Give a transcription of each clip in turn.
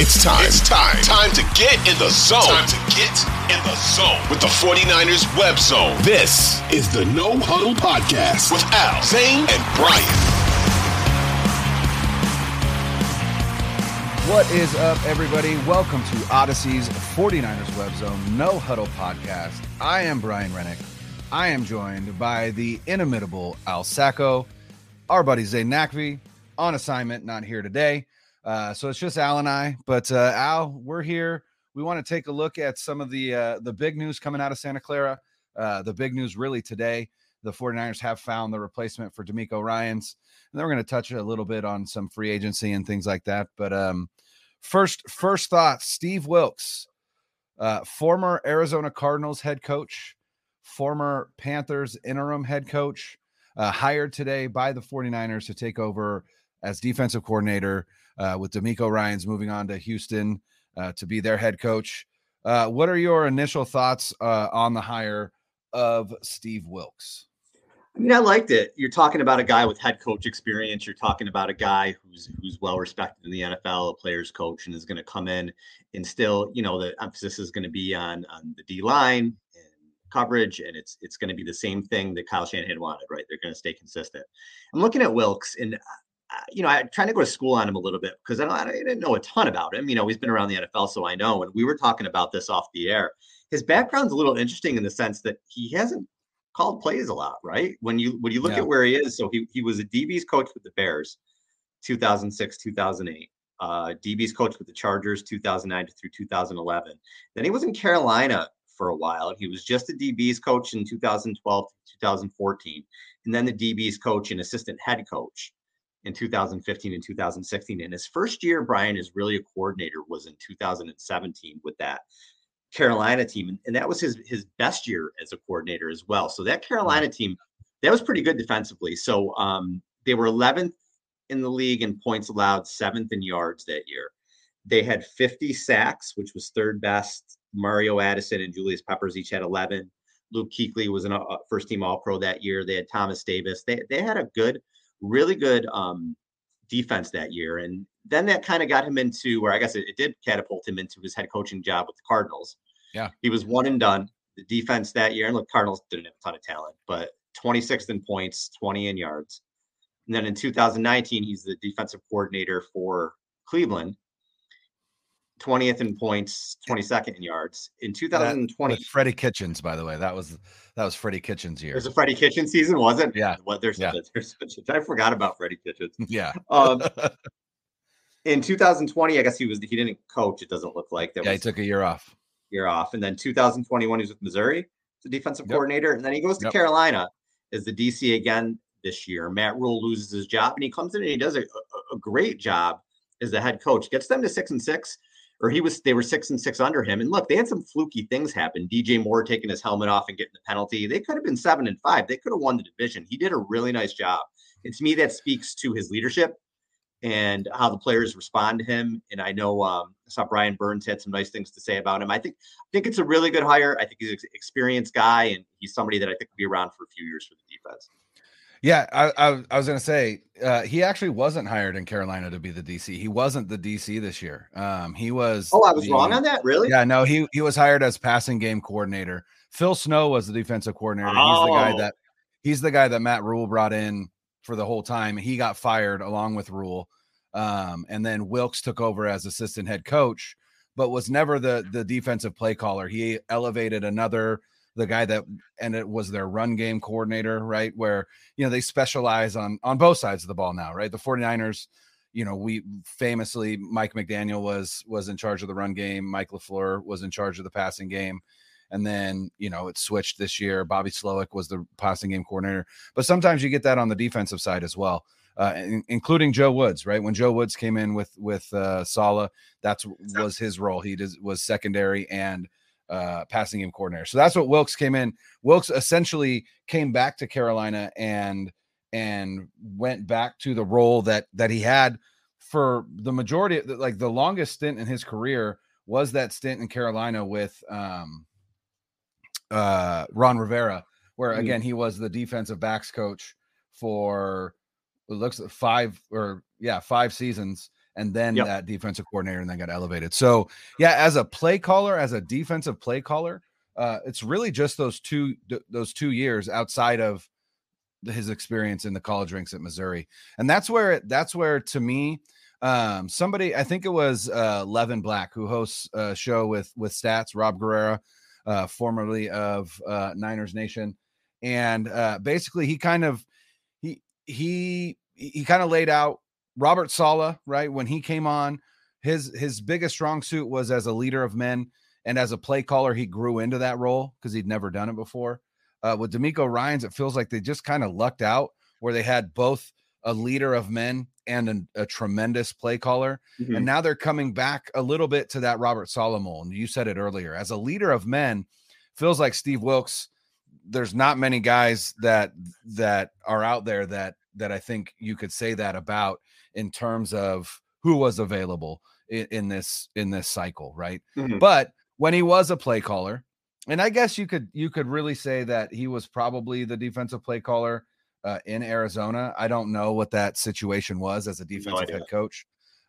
It's time. It's time. Time to get in the zone. Time to get in the zone with the 49ers web zone. This is the No Huddle Podcast with Al, Zane, and Brian. What is up, everybody? Welcome to Audacy's 49ers Web Zone No Huddle Podcast. I am Brian Renick. I am joined by the inimitable Al Sacco, our buddy Zane Nakvi, on assignment, not here today. Uh, so it's just Al and I. But uh, Al, we're here. We want to take a look at some of the uh, the big news coming out of Santa Clara. Uh, the big news really today. The 49ers have found the replacement for DeMeco Ryans. And then we're going to touch a little bit on some free agency and things like that. But um, first, first thoughts Steve Wilks, uh, former Arizona Cardinals head coach, former Panthers interim head coach, uh, hired today by the 49ers to take over as defensive coordinator uh, with DeMeco Ryans moving on to Houston uh, to be their head coach. Uh, what are your initial thoughts uh, on the hire of Steve Wilks? I mean, I liked it. You're talking about a guy with head coach experience. You're talking about a guy who's who's well respected in the NFL, a players coach, and is going to come in and still, you know, the emphasis is going to be on on the D line and coverage, and it's it's going to be the same thing that Kyle Shanahan wanted, right? They're going to stay consistent. I'm looking at Wilks, and you know, I'm trying to go to school on him a little bit because I, don't, I didn't know a ton about him. You know, he's been around the NFL, so I know. And we were talking about this off the air. His background's a little interesting in the sense that he hasn't called plays a lot, right? When you when you look yeah. at where he is, so he he was a DB's coach with the Bears, 2006 2008. Uh, DB's coach with the Chargers 2009 through 2011. Then he was in Carolina for a while. He was just a DB's coach in 2012 2014, and then the DB's coach and assistant head coach in 2015 and 2016. And his first year, Brian, is really a coordinator, was in 2017 with that Carolina team. And that was his his best year as a coordinator as well. So that Carolina team, that was pretty good defensively. So um, they were 11th in the league in points allowed, seventh in yards that year. They had 50 sacks, which was third best. Mario Addison and Julius Peppers each had 11. Luke Kuechly was a uh, first team All Pro that year. They had Thomas Davis. They, they had a good really good um, defense that year. And then that kind of got him into where I guess it, it, did catapult him into his head coaching job with the Cardinals. Yeah. He was one and done. The defense that year, and look, Cardinals didn't have a ton of talent, but 26th in points, 20 in yards. And then in 2019, he's the defensive coordinator for Cleveland. 20th in points, 22nd in yards. In 2020, Freddie Kitchens, by the way, that was that was Freddie Kitchens' year. It was a Freddie Kitchens season, was it? Yeah. What there's, yeah. there's, I forgot about Freddie Kitchens. Yeah. um, in 2020, I guess he was he didn't coach. It doesn't look like that. Yeah, was, he took a year off. Year off, and then 2021 he was with Missouri, the defensive yep. coordinator, and then he goes to yep. Carolina as the DC again this year. Matt Rhule loses his job, and he comes in and he does a, a, a great job as the head coach. Gets them to six and six or he was they were six and six under him. And look, they had some fluky things happen. DJ Moore taking his helmet off and getting the penalty. They could have been seven and five. They could have won the division. He did a really nice job. And to me, that speaks to his leadership and how the players respond to him. And I know um, I saw Brian Burns had some nice things to say about him. I think I think it's a really good hire. I think he's an experienced guy, and he's somebody that I think will be around for a few years for the defense. Yeah, I, I, I was going to say uh, he actually wasn't hired in Carolina to be the DC. He wasn't the DC this year. Um, he was. Oh, I was the, wrong on that. Really? Yeah, no. He he was hired as passing game coordinator. Phil Snow was the defensive coordinator. Oh. He's the guy that he's the guy that Matt Rhule brought in for the whole time. He got fired along with Rhule, um, and then Wilks took over as assistant head coach, but was never the the defensive play caller. He elevated another the guy that and it was their run game coordinator, right? Where you know they specialize on on both sides of the ball now, right? The 49ers, you know, we famously Mike McDaniel was was in charge of the run game, Mike LaFleur was in charge of the passing game. And then, you know, it switched this year. Bobby Slowik was the passing game coordinator. But sometimes you get that on the defensive side as well. Uh, in, including Joe Woods, right? When Joe Woods came in with with uh, Saleh, that's was his role. He does, was secondary and uh, passing game coordinator. So that's what Wilks came in. Wilks essentially came back to Carolina and and went back to the role that that he had for the majority, of like the longest stint in his career was that stint in Carolina with um, uh, Ron Rivera, where mm-hmm. again he was the defensive backs coach for it looks like five or yeah five seasons and then yep. that defensive coordinator and then got elevated. So yeah, as a play caller, as a defensive play caller, uh, it's really just those two those two years outside of his experience in the college ranks at Missouri, and that's where it, that's where to me. Um, somebody, I think it was uh, Levin Black who hosts a show with with stats, Rob Guerrera, uh, formerly of uh, Niners Nation, and uh, basically he kind of he he he kind of laid out Robert Saleh, right? When he came on, his his biggest strong suit was as a leader of men and as a play caller, he grew into that role because he'd never done it before. Uh, with DeMeco Ryans, it feels like they just kind of lucked out where they had both a leader of men and a, a tremendous play caller. Mm-hmm. And now they're coming back a little bit to that Robert Solomon. You said it earlier. As a leader of men, feels like Steve Wilks. There's not many guys that that are out there that that I think you could say that about in terms of who was available in, in this in this cycle, right? Mm-hmm. But when he was a play caller, and I guess you could you could really say that he was probably the defensive play caller uh, in Arizona. I don't know what that situation was as a defensive no head coach,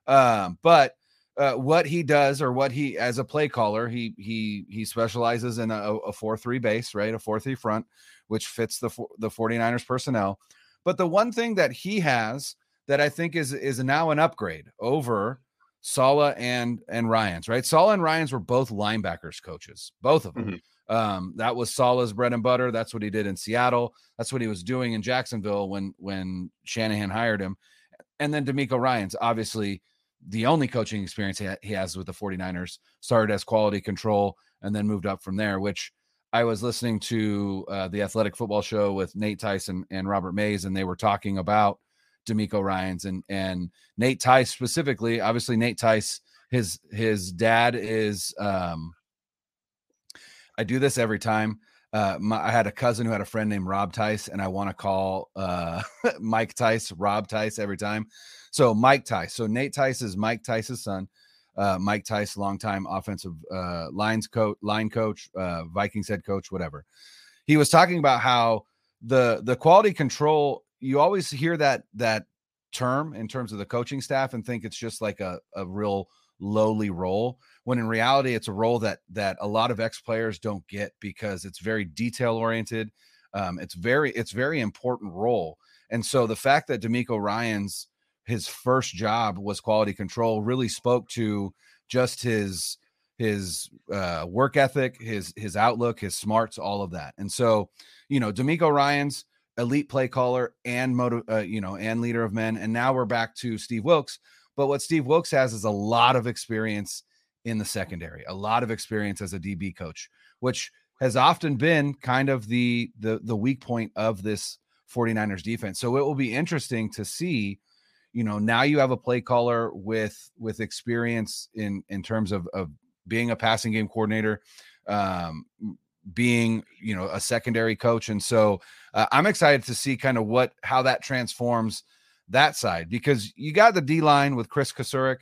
um, but uh, what he does or what he as a play caller, he he he specializes in a, a four three base, right, a four three front, which fits the the 49ers personnel. But the one thing that he has that I think is is now an upgrade over Saleh and and Ryans, right? Saleh and Ryans were both linebackers coaches, both of them. Mm-hmm. Um, that was Saleh's bread and butter. That's what he did in Seattle. That's what he was doing in Jacksonville when when Shanahan hired him. And then DeMeco Ryans, obviously the only coaching experience he, he has with the 49ers, started as quality control and then moved up from there, which I was listening to uh, the athletic football show with Nate Tice and Robert Mays, and they were talking about DeMeco Ryans and and Nate Tice specifically. Obviously, Nate Tice, his his dad is. Um, I do this every time. Uh, my, I had a cousin who had a friend named Rob Tice, and I want to call uh, Mike Tice Rob Tice every time. So Mike Tice. So Nate Tice is Mike Tice's son. Uh, Mike Tice, longtime offensive uh, lines coach, line coach, uh, Vikings head coach, whatever. He was talking about how the the quality control you always hear that that term in terms of the coaching staff and think it's just like a, a real lowly role when in reality it's a role that that a lot of ex players don't get because it's very detail oriented um, it's very it's very important role and so the fact that DeMeco Ryans his first job was quality control really spoke to just his his uh, work ethic his his outlook his smarts all of that and so you know DeMeco Ryans elite play caller and motive, uh, you know, and leader of men. And now we're back to Steve Wilks. But what Steve Wilks has is a lot of experience in the secondary, a lot of experience as a DB coach, which has often been kind of the the the weak point of this 49ers defense. So it will be interesting to see, you know, now you have a play caller with with experience in in terms of of being a passing game coordinator, um, being you know a secondary coach and so uh, i'm excited to see kind of what how that transforms that side because you got the d line with chris Kocurek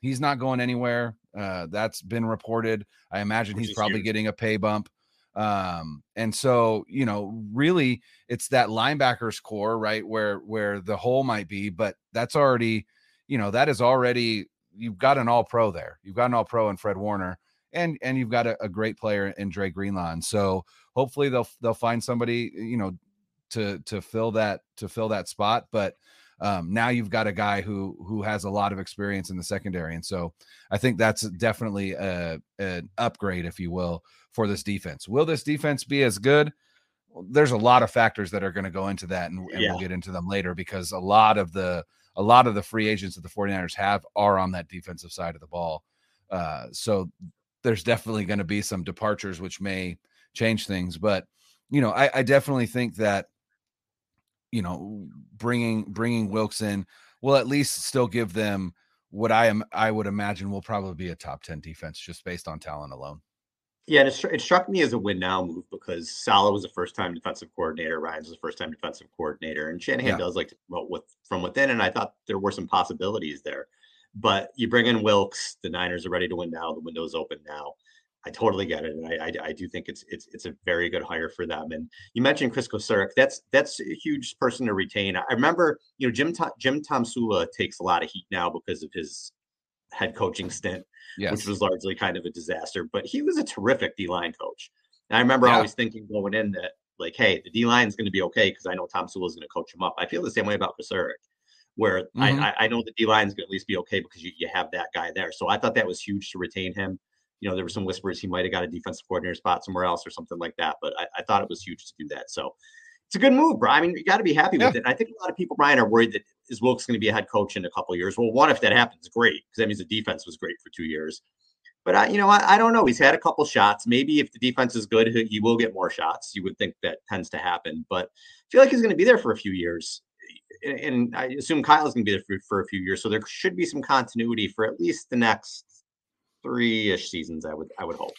he's not going anywhere uh, that's been reported. I imagine Which he's probably huge. getting a pay bump um, and so you know really it's that linebackers core right where where the hole might be but that's already you know that is already you've got an all pro there you've got an all pro in fred warner and and you've got a, a great player in Dre Greenlaw. And so hopefully they'll they'll find somebody, you know, to to fill that to fill that spot. But Um, now you've got a guy who who has a lot of experience in the secondary, and so I think that's definitely a, an upgrade, if you will, for this defense. Will this defense be as good? there's a lot of factors that are going to go into that and, and yeah. we'll get into them later because a lot of the a lot of the free agents that the 49ers have are on that defensive side of the ball uh, so there's definitely going to be some departures which may change things but you know I, I definitely think that you know bringing bringing wilks in will at least still give them what i am i would imagine will probably be a top 10 defense just based on talent alone yeah, it, it, struck me as a win now move because Saleh was a first time defensive coordinator, Ryans was a first time defensive coordinator, and Shanahan yeah. does like to promote with from within. And I thought there were some possibilities there. But you bring in Wilks, the Niners are ready to win now. The window's open now. I totally get it, and I, I, I do think it's it's it's a very good hire for them. And you mentioned Chris Kocurek. That's that's a huge person to retain. I remember, you know, Jim Jim Tomsula takes a lot of heat now because of his head coaching stint yes. which was largely kind of a disaster. But he was a terrific D line coach. And I remember yeah. always thinking going in that, like, hey, the D line is going to be okay because I know Tomsula is going to coach him up. I feel the same way about Kocurek, where mm-hmm. I, I know the D line is going to at least be okay because you, you have that guy there. So I thought that was huge to retain him. You know, there were some whispers he might have got a defensive coordinator spot somewhere else or something like that. But I, I thought it was huge to do that. So it's a good move, bro. I mean, you got to be happy yeah. with it. And I think a lot of people, Brian, are worried that is Wilks going to be a head coach in a couple years. Well, one, if that happens, great, because that means the defense was great for two years. But I, you know, I, I, don't know. He's had a couple shots. Maybe if the defense is good, he will get more shots. You would think that tends to happen. But I feel like he's going to be there for a few years, and I assume Kyle's going to be there for, for a few years. So there should be some continuity for at least the next three-ish seasons. I would, I would hope.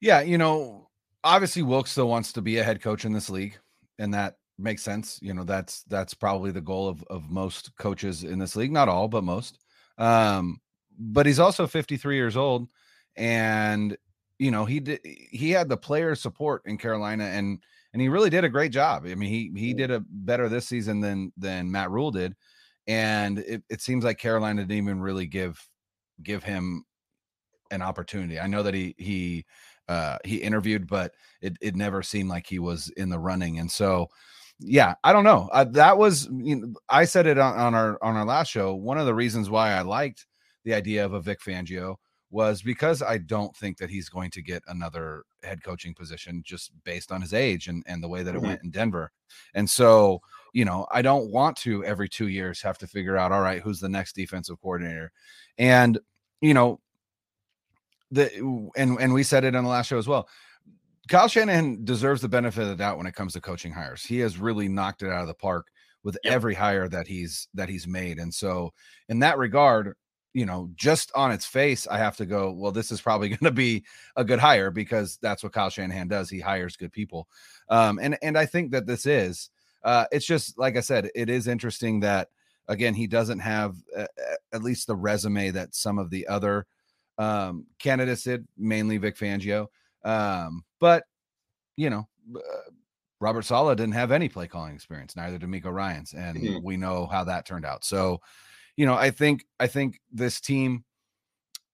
Yeah, you know, obviously Wilks still wants to be a head coach in this league, and that makes sense. You know, that's that's probably the goal of of most coaches in this league. Not all, but most. Um, but he's also 53 years old, and you know he did he had the player support in Carolina, and and he really did a great job. I mean, he he did a better this season than than Matt Rhule did, and it, it seems like Carolina didn't even really give give him an opportunity. I know that he he uh, he interviewed, but it it never seemed like he was in the running, and so yeah, I don't know. Uh, that was you know, I said it on, on, our on our last show. One of the reasons why I liked the idea of a Vic Fangio was because I don't think that he's going to get another head coaching position just based on his age and, and the way that it mm-hmm. went in Denver. And so, you know, I don't want to every two years have to figure out, all right, who's the next defensive coordinator. And, you know, the and and we said it on the last show as well Kyle Shanahan deserves the benefit of the doubt when it comes to coaching hires. He has really knocked it out of the park with yep. every hire that he's that he's made. And so in that regard, you know, just on its face, I have to go, well, this is probably going to be a good hire because that's what Kyle Shanahan does. He hires good people. Um, and and I think that this is uh, it's just like I said, it is interesting that again, he doesn't have uh, at least the resume that some of the other um, candidates did, mainly Vic Fangio. Um, but you know, uh, Robert Saleh didn't have any play calling experience, neither did Ryans, and mm-hmm. we know how that turned out. So, you know, I think I think this team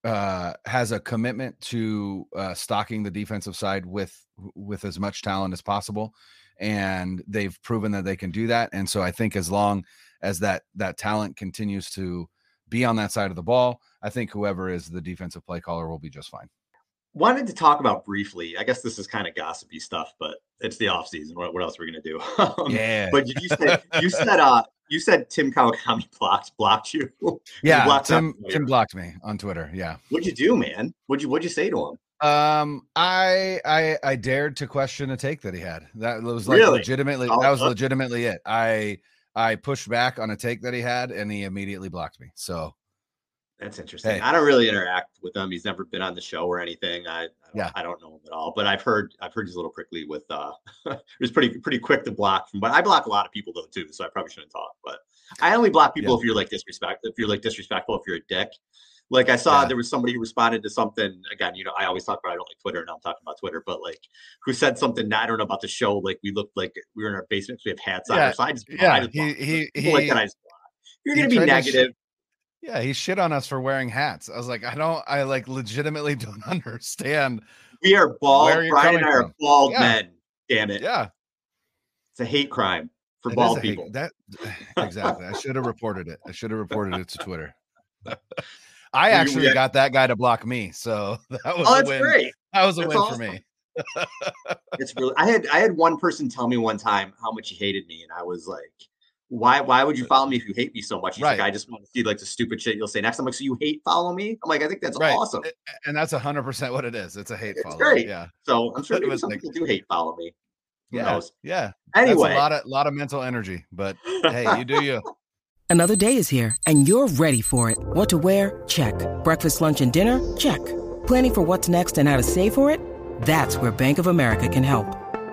uh, has a commitment to uh, stocking the defensive side with with as much talent as possible, and they've proven that they can do that. And so, I think as long as that that talent continues to be on that side of the ball, I think whoever is the defensive play caller will be just fine wanted to talk about briefly. I guess this is kind of gossipy stuff, but it's the off season. What, what else are we gonna do? Um, yeah. But you said you said uh you said Tim Kawakami blocked blocked you. Yeah, blocked Tim Tim blocked me on Twitter. Yeah. What'd you do, man? What'd you what'd you say to him? Um, I I I dared to question a take that he had. That was like really? legitimately. Oh, that was legitimately it. I I pushed back on a take that he had, and he immediately blocked me. So that's interesting. Hey. I don't really interact with him. He's never been on the show or anything. I, I yeah, I don't know him at all. But I've heard I've heard he's a little prickly with uh he's pretty pretty quick to block from but I block a lot of people though too, so I probably shouldn't talk. But I only block people yeah. if you're like disrespectful if you're like disrespectful, if you're a dick. Like I saw yeah. there was somebody who responded to something again, you know, I always talk about I don't like Twitter and I'm talking about Twitter, but like who said something I don't know about the show, like we looked like we were in our basement, so we have hats yeah. on. So I just yeah, I just he, he, he, like that I just You're gonna be negative. Yeah, he shit on us for wearing hats. I was like, I don't, I like legitimately don't understand. We are bald. Brian and I are bald yeah. men. Damn it. Yeah. It's a hate crime for bald people. Hate, that exactly. I should have reported it. I should have reported it to Twitter. I actually got that guy to block me, so that was oh, that's great. That was a that's win awesome. for me. it's really. I had I had one person tell me one time how much he hated me, and I was like, "Why? Why would you follow me if you hate me so much?" He's right. like, "I just want to see like the stupid shit you'll say next." I'm like, "So you hate follow me?" I'm like, "I think that's right. awesome." And that's hundred percent what it is. It's a hate it's follow. Great. Yeah. So I'm sure maybe some like, people do hate follow me. Who yeah. Knows? Yeah. Anyway, that's a lot of lot of mental energy, but hey, you do you. Another day is here, and you're ready for it. What to wear? Check. Breakfast, lunch, and dinner? Check. Planning for what's next and how to save for it? That's where Bank of America can help.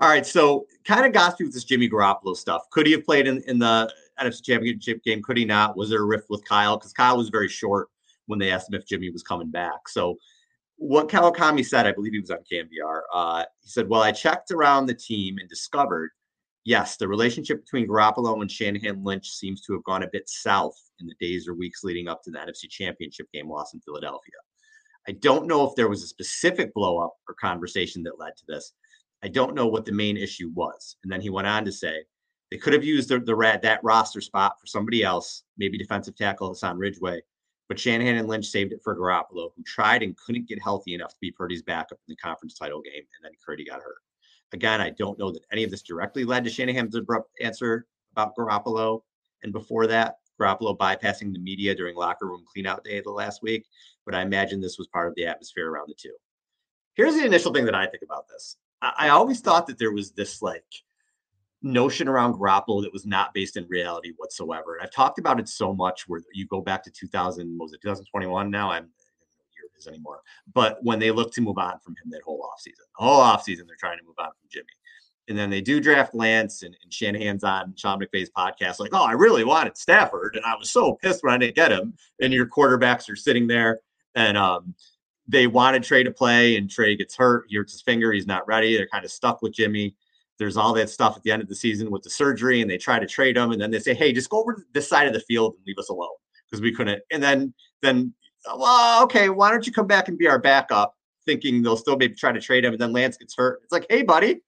All right, so kind of gossipy with this Jimmy Garoppolo stuff. Could he have played in, in the NFC Championship game? Could he not? Was there a rift with Kyle? Because Kyle was very short when they asked him if Jimmy was coming back. So what Kawakami said, I believe he was on KNBR. Uh, he said, "Well, I checked around the team and discovered, yes, the relationship between Garoppolo and Shanahan Lynch seems to have gone a bit south in the days or weeks leading up to the NFC Championship game loss in Philadelphia. I don't know if there was a specific blow up or conversation that led to this." I don't know what the main issue was. And then he went on to say they could have used the, the rat that roster spot for somebody else, maybe defensive tackle Hassan Ridgeway. But Shanahan and Lynch saved it for Garoppolo, who tried and couldn't get healthy enough to be Purdy's backup in the conference title game, and then Purdy got hurt. Again, I don't know that any of this directly led to Shanahan's abrupt answer about Garoppolo. And before that, Garoppolo bypassing the media during locker room cleanout day of the last week. But I imagine this was part of the atmosphere around the two. Here's the initial thing that I think about this. I always thought that there was this like notion around Garoppolo that was not based in reality whatsoever. And I've talked about it so much where you go back to 2000, was it 2021 now? I'm year it is anymore. But when they look to move on from him that whole offseason, the whole offseason, they're trying to move on from Jimmy. And then they do draft Lance and, and Shanahan's on Sean McVay's podcast, like, oh, I really wanted Stafford. And I was so pissed when I didn't get him. And your quarterbacks are sitting there. And um, they wanted Trey to play, and Trey gets hurt. He hurts his finger. He's not ready. They're kind of stuck with Jimmy. There's all that stuff at the end of the season with the surgery, and they try to trade him, and then they say, "Hey, just go over to this side of the field and leave us alone because we couldn't." And then, then, well, okay, why don't you come back and be our backup? Thinking they'll still maybe try to trade him, and then Lance gets hurt. It's like, hey, buddy,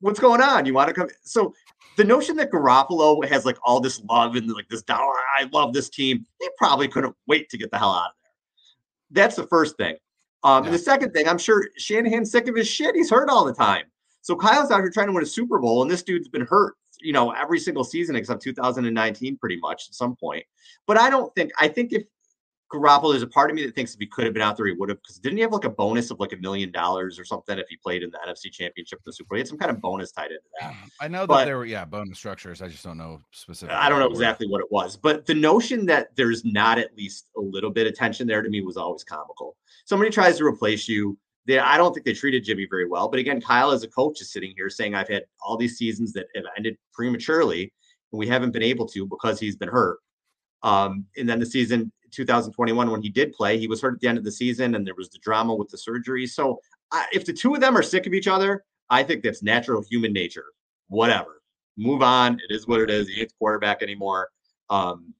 what's going on? You want to come? So the notion that Garoppolo has like all this love and like this, oh, I love this team. He probably couldn't wait to get the hell out of there. That's the first thing. Um, yeah. And the second thing, I'm sure Shanahan's sick of his shit. He's hurt all the time. So Kyle's out here trying to win a Super Bowl, and this dude's been hurt, you know, every single season except 2019, pretty much at some point. But I don't think, I think if Garoppolo, there's a part of me that thinks if he could have been out there, he would have. Because didn't he have like a bonus of like a million dollars or something if he played in the NFC Championship, the Super Bowl? He had some kind of bonus tied into that. I know but, that there were yeah bonus structures. I just don't know specifically. I don't know exactly what it was, but the notion that there's not at least a little bit of tension there to me was always comical. Somebody tries to replace you. They, I don't think they treated Jimmy very well. But again, Kyle as a coach is sitting here saying I've had all these seasons that have ended prematurely, and we haven't been able to because he's been hurt. Um, and then the season 2021 when he did play. He was hurt at the end of the season, and there was the drama with the surgery. So I, if the two of them are sick of each other, I think that's natural human nature. Whatever, move on. It is what it is. He ain't quarterback anymore. Um,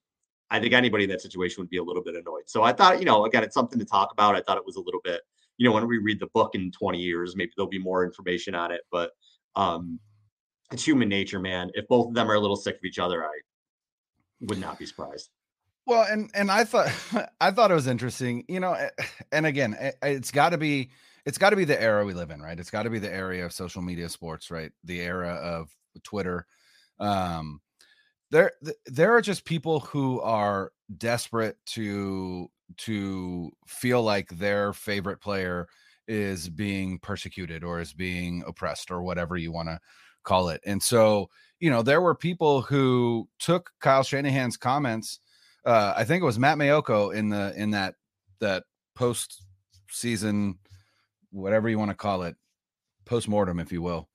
I think anybody in that situation would be a little bit annoyed. So I thought, you know, again, it's something to talk about. I thought it was a little bit, you know, when we read the book in 20 years, maybe there'll be more information on it. But um, it's human nature, man. If both of them are a little sick of each other, I would not be surprised. Well, and and I thought I thought it was interesting, you know, and again, it's got to be it's got to be the era we live in, right? It's got to be the area of social media sports, right? The era of Twitter. Um there there are just people who are desperate to to feel like their favorite player is being persecuted or is being oppressed or whatever you want to call it. And so, you know, there were people who took Kyle Shanahan's comments. Uh, I think it was Matt Maiocco in the in that that post season, whatever you want to call it, post mortem, if you will,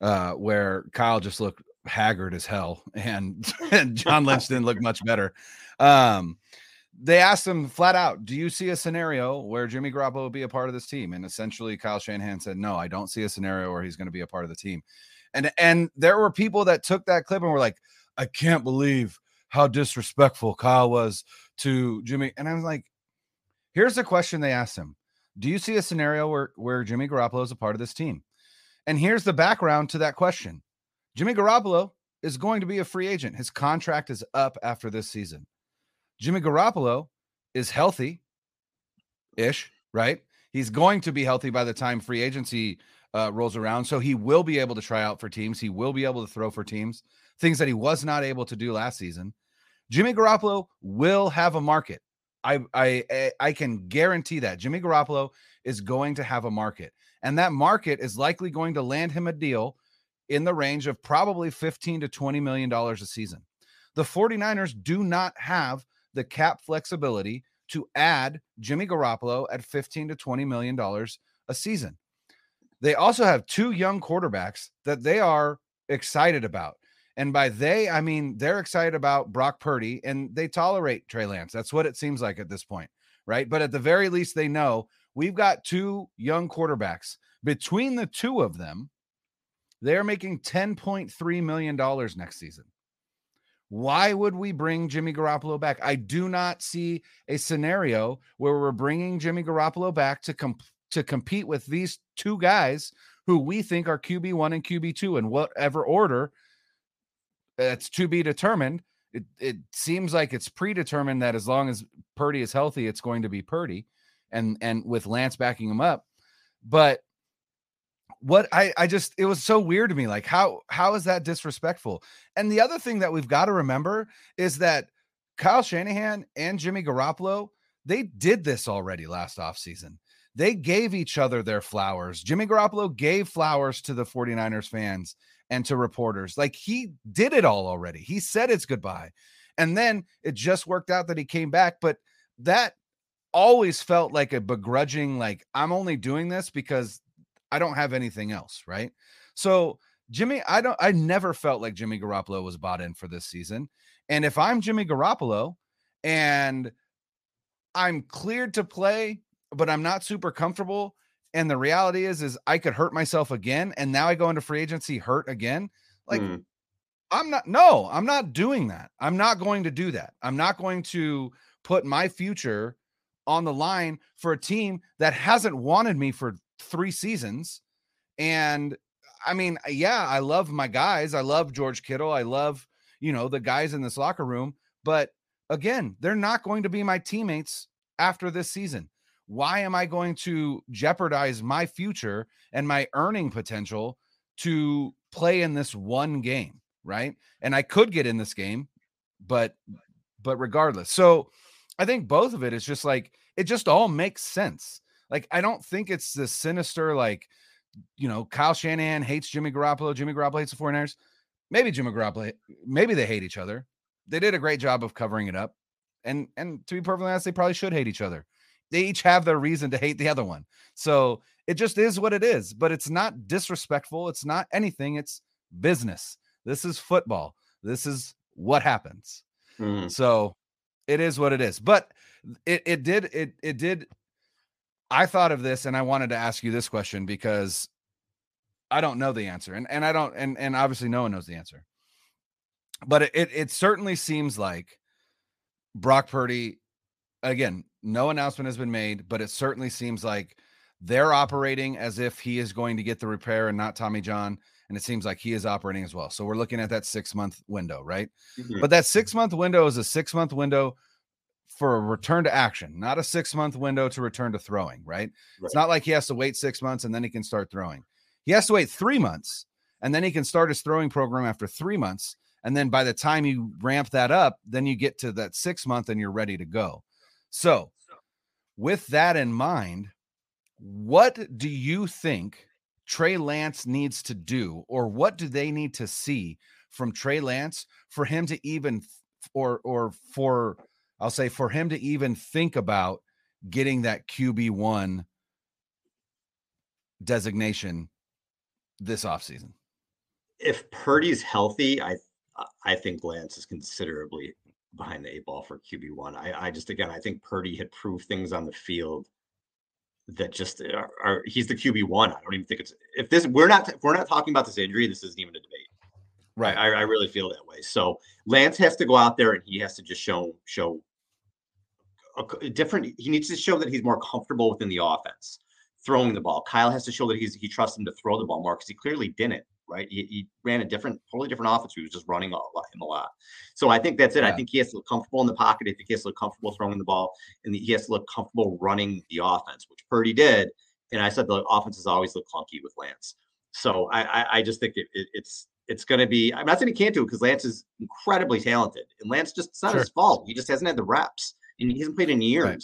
uh, where Kyle just looked haggard as hell, and, and John Lynch didn't look much better. Um, they asked him flat out, "Do you see a scenario where Jimmy Garoppolo will be a part of this team?" And essentially, Kyle Shanahan said, "No, I don't see a scenario where he's going to be a part of the team." And and there were people that took that clip and were like, "I can't believe how disrespectful Kyle was to Jimmy." And I was like, "Here's the question they asked him: Do you see a scenario where where Jimmy Garoppolo is a part of this team?" And here's the background to that question: Jimmy Garoppolo is going to be a free agent. His contract is up after this season. Jimmy Garoppolo is healthy ish, right? He's going to be healthy by the time free agency uh, rolls around. So he will be able to try out for teams. He will be able to throw for teams, things that he was not able to do last season. Jimmy Garoppolo will have a market. I I eh, I can guarantee that Jimmy Garoppolo is going to have a market, and that market is likely going to land him a deal in the range of probably 15 to 20 million dollars a season. The 49ers do not have the cap flexibility to add Jimmy Garoppolo at 15 to 20 million dollars a season. They also have two young quarterbacks that they are excited about. And by they, I mean they're excited about Brock Purdy and they tolerate Trey Lance. That's what it seems like at this point, right? But at the very least, they know we've got two young quarterbacks. Between the two of them, they're making $10.3 million next season. Why would we bring Jimmy Garoppolo back? I do not see a scenario where we're bringing Jimmy Garoppolo back to comp- to compete with these two guys who we think are QB1 and QB2 in whatever order that's to be determined. It, it seems like it's predetermined that as long as Purdy is healthy, it's going to be Purdy and and with Lance backing him up. But what I I just it was so weird to me like how how is that disrespectful? And the other thing that we've got to remember is that Kyle Shanahan and Jimmy Garoppolo, they did this already last offseason. They gave each other their flowers. Jimmy Garoppolo gave flowers to the 49ers fans and to reporters. Like he did it all already. He said it's goodbye. And then it just worked out that he came back, but that always felt like a begrudging like I'm only doing this because I don't have anything else, right? So Jimmy, I don't I never felt like Jimmy Garoppolo was bought in for this season. And if I'm Jimmy Garoppolo and I'm cleared to play, but I'm not super comfortable, and the reality is is I could hurt myself again and now I go into free agency hurt again, like mm. I'm not no, I'm not doing that. I'm not going to do that. I'm not going to put my future on the line for a team that hasn't wanted me for three seasons. And I mean, yeah, I love my guys. I love George Kittle. I love, you know, the guys in this locker room. But again, they're not going to be my teammates after this season. Why am I going to jeopardize my future and my earning potential to play in this one game? Right. And I could get in this game, but, but regardless. So I think both of it is just like, it just all makes sense. Like, I don't think it's the sinister, like, you know, Kyle Shanahan hates Jimmy Garoppolo. Jimmy Garoppolo hates the 49ers. Maybe Jimmy Garoppolo, maybe they hate each other. They did a great job of covering it up. And and to be perfectly honest, they probably should hate each other. They each have their reason to hate the other one. So it just is what it is. But it's not disrespectful. It's not anything. It's business. This is football. This is what happens. Mm-hmm. So it is what it is. But it it did it it did I thought of this and I wanted to ask you this question because I don't know the answer. And and I don't and and obviously no one knows the answer. But it it, it certainly seems like Brock Purdy again, no announcement has been made, but it certainly seems like they're operating as if he is going to get the repair and not Tommy John. And it seems like he is operating as well. So we're looking at that six month window, right? Mm-hmm. But that six month window is a six month window for a return to action, not a six month window to return to throwing, right? right? It's not like he has to wait six months and then he can start throwing. He has to wait three months and then he can start his throwing program after three months. And then by the time you ramp that up, then you get to that six month and you're ready to go. So, with that in mind, What do you think Trey Lance needs to do, or what do they need to see from Trey Lance for him to even, or or for I'll say for him to even think about getting that QB one designation this offseason? If Purdy's healthy, I I think Lance is considerably behind the eight ball for QB one. I, I just again I think Purdy had proved things on the field that just uh, are, are, he's the QB one. I don't even think it's if this we're not if we're not talking about this injury, this isn't even a debate. Right. I, I really feel that way. So Lance has to go out there and he has to just show show a, a different. He needs to show that he's more comfortable within the offense, throwing the ball. Kyle has to show that he's he trusts him to throw the ball more because he clearly didn't right? He, he, ran a different, totally different offense. He was just running a lot, him a lot. So I think that's it. Yeah. I think he has to look comfortable in the pocket. I think he has to look comfortable throwing the ball, and he has to look comfortable running the offense, which Purdy did. And I said the offense has always looked clunky with Lance. So I, I, I just think it, it, it's it's going to be. I'm not saying he can't do it because Lance is incredibly talented, and Lance just it's not sure. his fault. He just hasn't had the reps, and he hasn't played in years. Right.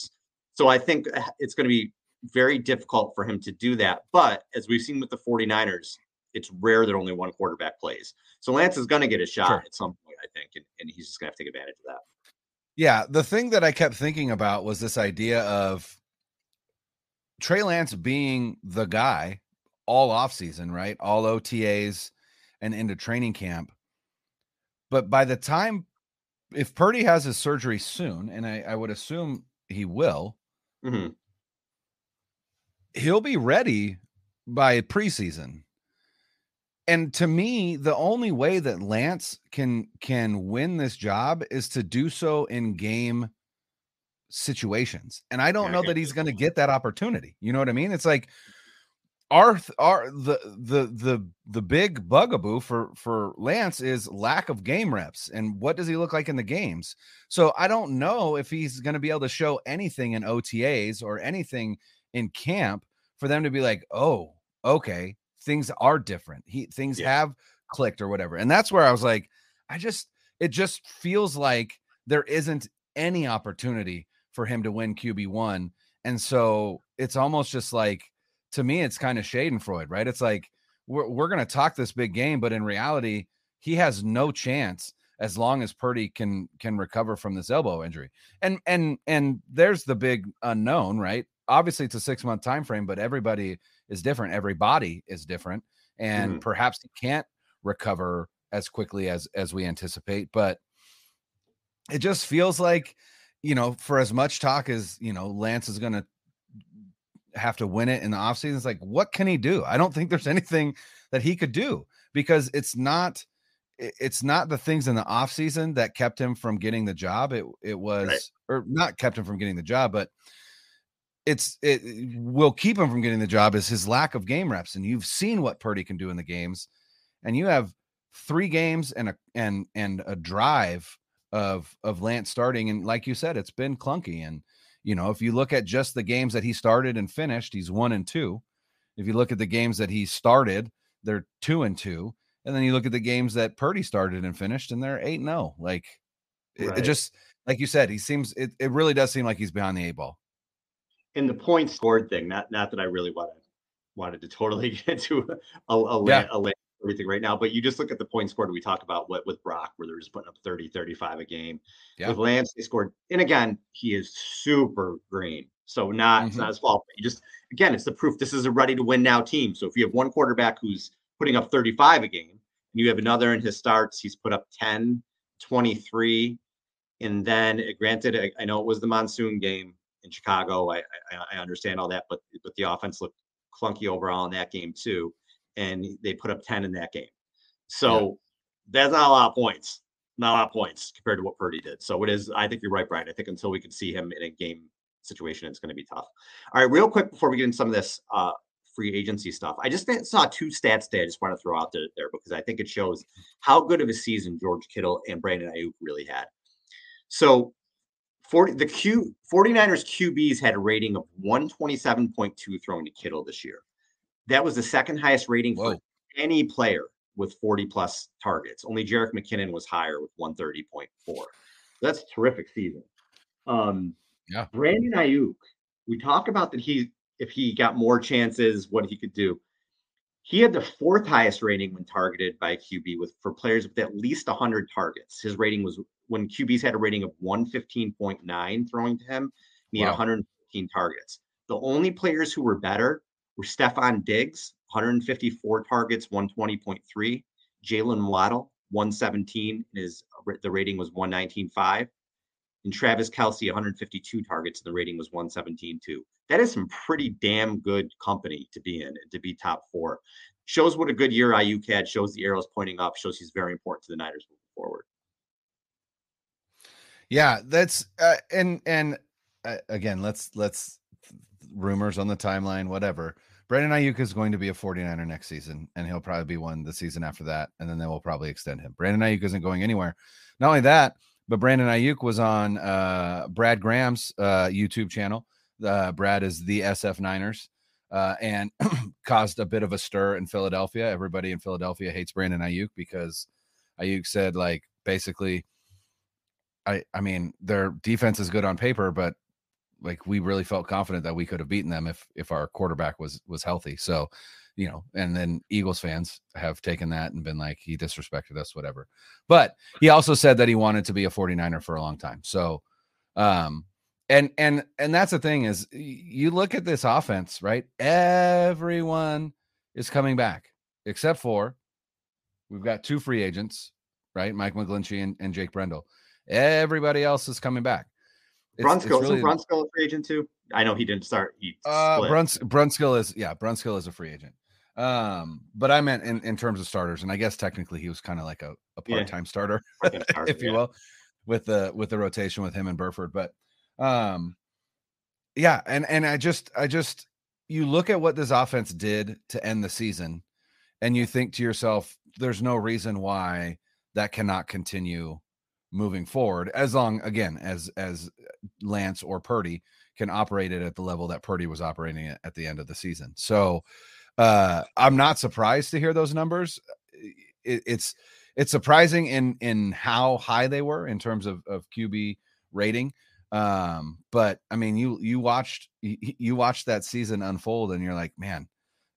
So I think uh, it's going to be very difficult for him to do that. But as we've seen with the 49ers, it's rare that only one quarterback plays. So Lance is going to get a shot sure. at some point, I think, and, and he's just going to have to take advantage of that. Yeah, the thing that I kept thinking about was this idea of Trey Lance being the guy all offseason, right? All OTAs and into training camp. But by the time, if Purdy has his surgery soon, and I, I would assume he will, mm-hmm. he'll be ready by preseason and to me the only way that lance can can win this job is to do so in game situations and i don't know that he's going to get that opportunity you know what i mean? It's like our our the the the the big bugaboo for for lance is lack of game reps and what does he look like in the games? So i don't know if he's going to be able to show anything in otas or anything in camp for them to be like oh okay things are different. He things yeah. have clicked or whatever. And that's where I was like, I just it just feels like there isn't any opportunity for him to win QB1. And so it's almost just like to me, it's kind of Schadenfreude, right? It's like we're we're gonna talk this big game, but in reality, he has no chance as long as Purdy can can recover from this elbow injury. And and and there's the big unknown, right? Obviously, it's a six month time frame, but everybody is different. Every body is different, and mm-hmm. perhaps he can't recover as quickly as as we anticipate. But it just feels like, you know, for as much talk as you know, Lance is going to have to win it in the offseason. It's like, what can he do? I don't think there's anything that he could do because it's not it's not the things in the offseason that kept him from getting the job. It it was right. or not kept him from getting the job, but it's it will keep him from getting the job is his lack of game reps. And you've seen what Purdy can do in the games, and you have three games and a and and a drive of of Lance starting. And like you said, it's been clunky. And you know, if you look at just the games that he started and finished, he's one and two. If you look at the games that he started, they're two and two. And then you look at the games that Purdy started and finished, and they're eight and oh. Like right. it, it just like you said, he seems it, it really does seem like he's behind the eight ball in the point scored thing, not not that I really wanted wanted to totally get into a, a, yeah. a, everything right now, but you just look at the point scored. We talk about what with Brock, where they're just putting up 30, 35 a game. Yeah. With Lance, they scored, and again, he is super green. So not mm-hmm. it's not his fault. You just again, it's the proof this is a ready to win now team. So if you have one quarterback who's putting up 35 a game, and you have another in his starts, he's put up 10, 23. And then granted, I, I know it was the monsoon game, in Chicago. I, I, I understand all that, but but the offense looked clunky overall in that game too, and they put up ten in that game. So yeah. that's not a lot of points. Not a lot of points compared to what Purdy did. So it is. I think you're right, Brian. I think until we can see him in a game situation, it's going to be tough. All right, real quick before we get into some of this uh, free agency stuff, I just saw two stats today. I just want to throw out there, there because I think it shows how good of a season George Kittle and Brandon Aiyuk really had. So 40 the Q 49ers QBs had a rating of 127.2 throwing to Kittle this year. That was the second highest rating Whoa. for any player with 40 plus targets. Only Jerick McKinnon was higher with 130.4. That's a terrific season. Um, yeah. Brandon Aiyuk, we talk about that he if he got more chances, what he could do. He had the fourth highest rating when targeted by QB with for players with at least 100 targets. His rating was when QBs had a rating of 115.9 throwing to him, he wow. had 115 targets. The only players who were better were Stefon Diggs, 154 targets, 120.3. Jaylen Waddle, 117. and His the rating was 119.5. And Travis Kelce, 152 targets, and the rating was 117.2. That is some pretty damn good company to be in and to be top four. Shows what a good year Aiyuk had, shows the arrows pointing up, shows he's very important to the Niners moving forward. Yeah, that's uh, and and uh, again, let's let's rumors on the timeline, whatever. Brandon Aiyuk is going to be a 49er next season, and he'll probably be one the season after that, and then they will probably extend him. Brandon Aiyuk isn't going anywhere. Not only that, but Brandon Aiyuk was on uh, Brad Graham's uh, YouTube channel. Uh, Brad is the SF Niners, uh, and caused a bit of a stir in Philadelphia. Everybody in Philadelphia hates Brandon Aiyuk because Aiyuk said, like, basically, I I mean, their defense is good on paper, but like we really felt confident that we could have beaten them if if our quarterback was was healthy. So, you know, and then Eagles fans have taken that and been like he disrespected us whatever. But he also said that he wanted to be a 49er for a long time. So, um and and and that's the thing is you look at this offense, right? Everyone is coming back except for we've got two free agents, right? Mike McGlinchey and, and Jake Brendel. Everybody else is coming back. Brunskill, really, Brunskill a free agent too? I know he didn't start. He uh, Bruns, Brunskill is yeah, Brunskill is a free agent. Um, but I meant in, in terms of starters, and I guess technically he was kind of like a, a part time yeah. starter, if you yeah. will, with the with the rotation with him and Burford. But um, yeah, and and I just I just you look at what this offense did to end the season, and you think to yourself, there's no reason why that cannot continue moving forward as long again as as Lance or Purdy can operate it at the level that Purdy was operating it at the end of the season. So uh I'm not surprised to hear those numbers. It, it's it's surprising in in how high they were in terms of of QB rating. Um but I mean you you watched you watched that season unfold and you're like, man,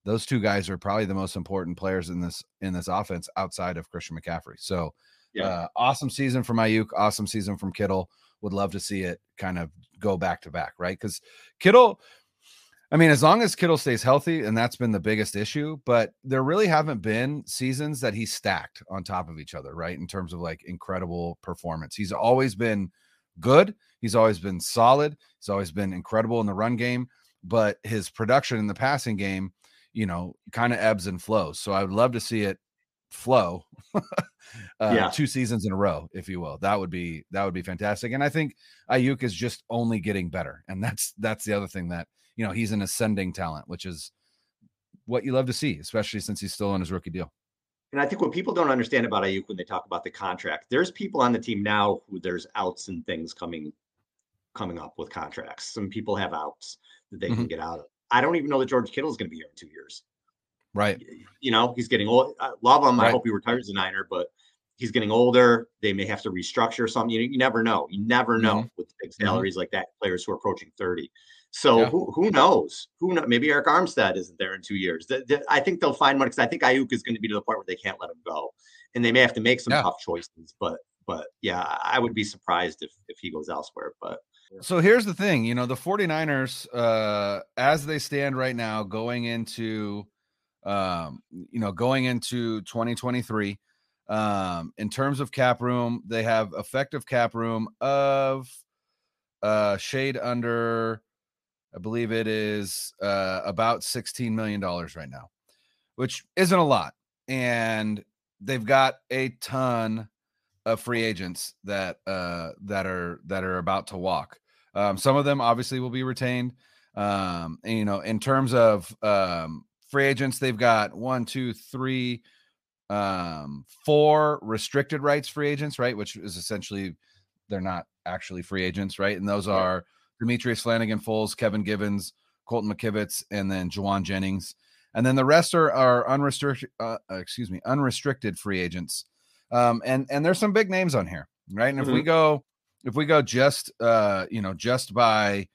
those two guys are probably the most important players in this in this offense outside of Christian McCaffrey. So yeah. Uh, awesome season from Aiyuk, awesome season from Kittle. Would love to see it kind of go back to back, right? Because Kittle, I mean, as long as Kittle stays healthy, and that's been the biggest issue, but there really haven't been seasons that he's stacked on top of each other, right? In terms of like incredible performance. He's always been good, he's always been solid, he's always been incredible in the run game, but his production in the passing game, you know, kind of ebbs and flows. So I would love to see it flow uh, yeah. two seasons in a row, if you will. That would be that would be fantastic. And I think Aiyuk is just only getting better, and that's that's the other thing that you know he's an ascending talent, which is what you love to see, especially since he's still on his rookie deal. And I think what people don't understand about Aiyuk when they talk about the contract, there's people on the team now who there's outs and things coming coming up with contracts. Some people have outs that they mm-hmm. can get out of. I don't even know that George Kittle is going to be here in two years. Right. You know, he's getting old. I love him. Right. I hope he retires a Niner, but he's getting older. They may have to restructure something. You, you never know. You never know mm-hmm. with big mm-hmm. salaries mm-hmm. like that, players who are approaching 30. So yeah. who, who knows? Who know? Maybe Arik Armstead isn't there in two years. The, the, I think they'll find one because I think Aiyuk is going to be to the point where they can't let him go, and they may have to make some yeah. tough choices. But but yeah, I would be surprised if if he goes elsewhere. But so here's the thing, you know, the 49ers, uh, as they stand right now, going into um, you know, going into 2023. Um, in terms of cap room, they have effective cap room of uh shade under I believe it is uh about 16 million dollars right now, which isn't a lot. And they've got a ton of free agents that uh that are that are about to walk. Um, some of them obviously will be retained. Um, and, you know, in terms of um free agents. They've got one, two, three, um, four restricted rights free agents, right? Which is essentially they're not actually free agents, right? And those are Demetrius Flannigan Fowles, Kevin Givens, Colton McKivitz, and then Jauan Jennings. And then the rest are, are unrestricted, uh, uh, excuse me, unrestricted free agents. Um, and and there's some big names on here, right? And mm-hmm. if we mm-hmm. go, if we go just, uh, you know, just by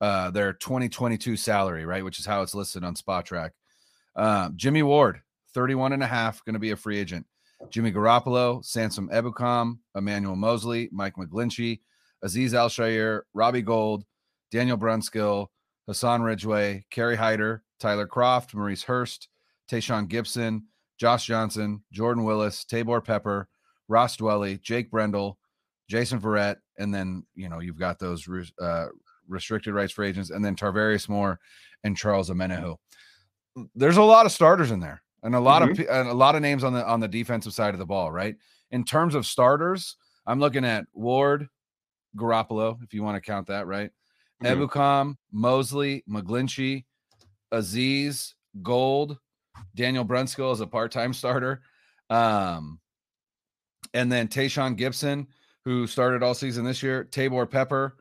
uh, their 2022 salary, right? Which is how it's listed on Spotrac. Uh, Jimmy Ward, 31 and a half, going to be a free agent. Jimmy Garoppolo, Samson Ebukam, Emmanuel Moseley, Mike McGlinchey, Azeez Al Robbie Gould, Daniel Brunskill, Hassan Ridgeway, Kerry Hyder, Tyler Kroft, Maurice Hurst, Tashaun Gipson, Josh Johnson, Jordan Willis, Taybor Pepper, Ross Dwelley, Jake Brendel, Jason Verrett, and then you know you've got those uh, restricted rights for agents, and then Tarvarius Moore and Charles Omenihu. There's a lot of starters in there, and a lot mm-hmm. of and a lot of names on the on the defensive side of the ball. Right, in terms of starters, I'm looking at Ward, Garoppolo, if you want to count that. Right, mm-hmm. Ebukam, Moseley, McGlinchey, Azeez, Gould, Daniel Brunskill is a part-time starter. Um, and then Tashaun Gipson, who started all season this year, Taybor Pepper,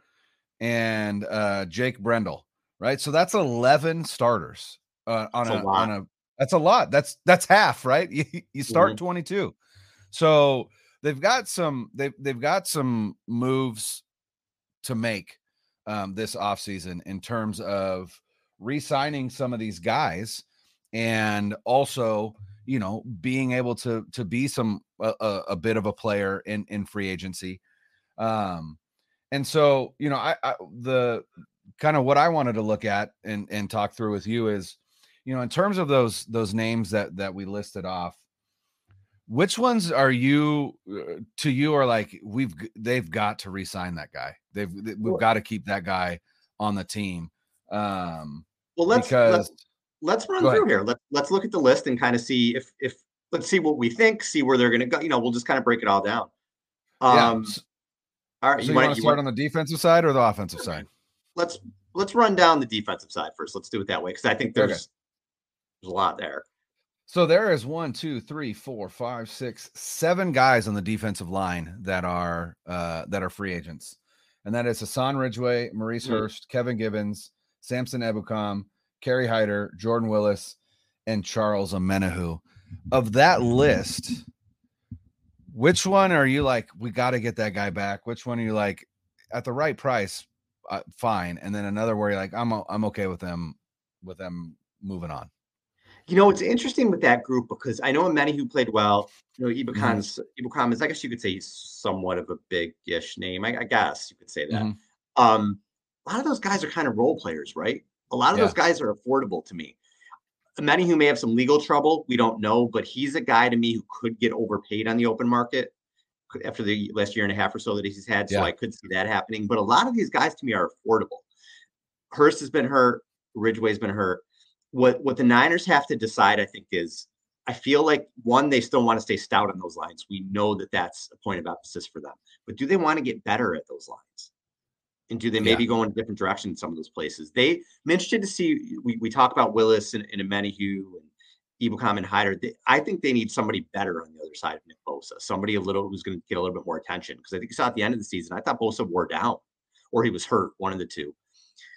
and uh, Jake Brendel. Right, so that's eleven starters uh, on a, a on a. That's a lot. That's that's half, right? You, you start mm-hmm. twenty two, so they've got some they've they've got some moves to make um, this offseason in terms of re-signing some of these guys and also you know being able to to be some a, a, bit of a player in in free agency um and so you know I, I the kind of what i wanted to look at and and talk through with you is you know in terms of those those names that that we listed off which ones are you uh, to you are like we've they've got to resign that guy they've we've got to keep that guy on the team um well let's because, let's let's run through here. Let's let's look at the list and kind of see if if let's see what we think, see where they're going to go. You know, we'll just kind of break it all down. Um, yeah. All right. So you, you want to start want... on the defensive side or the offensive side? Let's let's run down the defensive side first. Let's do it that way because I think there's okay. There's a lot there. So there is one, two, three, four, five, six, seven guys on the defensive line that are uh, that are free agents, and that is Hassan Ridgeway, Maurice mm-hmm. Hurst, Kevin Givens, Samson Ebukam, Kerry Hyder, Jordan Willis, and Charles Omenihu. Of that list, which one are you like? We got to get that guy back. Which one are you like at the right price? Uh, fine. And then another where you're like, I'm I'm okay with them with them moving on. You know, it's interesting with that group because I know Omenihu played well. You know, Ebukam's mm-hmm. is, I guess you could say he's somewhat of a big-ish name. I, I guess you could say that. Mm-hmm. Um, a lot of those guys are kind of role players, right? A lot of yeah. those guys are affordable to me. Omenihu may have some legal trouble, we don't know, but he's a guy to me who could get overpaid on the open market after the last year and a half or so that he's had. So yeah. I could see that happening. But a lot of these guys to me are affordable. Hurst has been hurt. Ridgeway's been hurt. What what the Niners have to decide, I think, is I feel like one, they still want to stay stout on those lines. We know that that's a point of emphasis for them. But do they want to get better at those lines? and do they maybe yeah. go in a different direction in some of those places? They I'm interested to see. We, we talk about Willis and, and Omenihu and Ebukam and Hyder. They, I think they need somebody better on the other side of Nick Bosa, somebody a little who's going to get a little bit more attention. Because I think you saw at the end of the season, I thought Bosa wore down, or he was hurt, one of the two.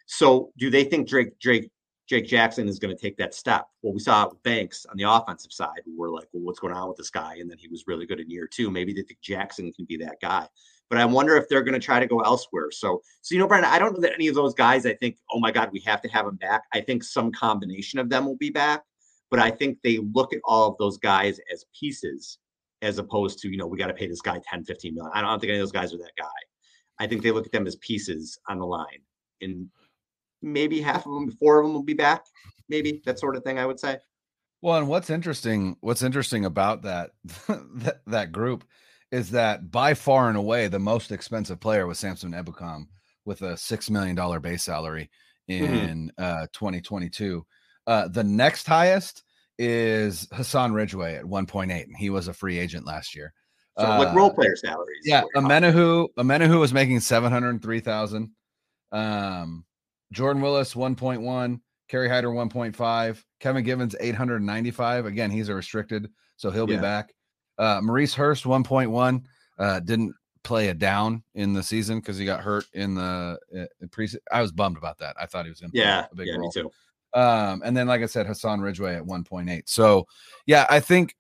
So, do they think Drake Drake Jake Jackson is going to take that step? Well, we saw Banks on the offensive side. We were like, well, what's going on with this guy? And then he was really good in year two. Maybe they think Jackson can be that guy but I wonder if they're going to try to go elsewhere. So, so you know, Brandon, I don't know that any of those guys. I think, oh my God, we have to have him back. I think some combination of them will be back, but I think they look at all of those guys as pieces, as opposed to you know we got to pay this guy 10, 15 million. I don't think any of those guys are that guy. I think they look at them as pieces on the line, and maybe half of them, four of them will be back, maybe that sort of thing. I would say. Well, and what's interesting, what's interesting about that that, that group is that by far and away the most expensive player was Samson Ebukam with a six million dollar base salary mm-hmm. in mm-hmm. uh, 2022. Uh, the next highest is Hassan Ridgeway at 1.8, and he was a free agent last year. So uh, like role player salaries. Yeah, Omenihu Omenihu was making 703,000. Um, Jordan Willis 1.1, Kerry Hyder 1.5, Kevin Givens 895. Again, he's a restricted, so he'll yeah. be back. Uh, Maurice Hurst 1.1 uh, didn't play a down in the season because he got hurt in the uh, pre. I was bummed about that. I thought he was going to yeah, a big yeah, role. me too. Um, and then, like I said, Hassan Ridgeway at 1.8. So, yeah, I think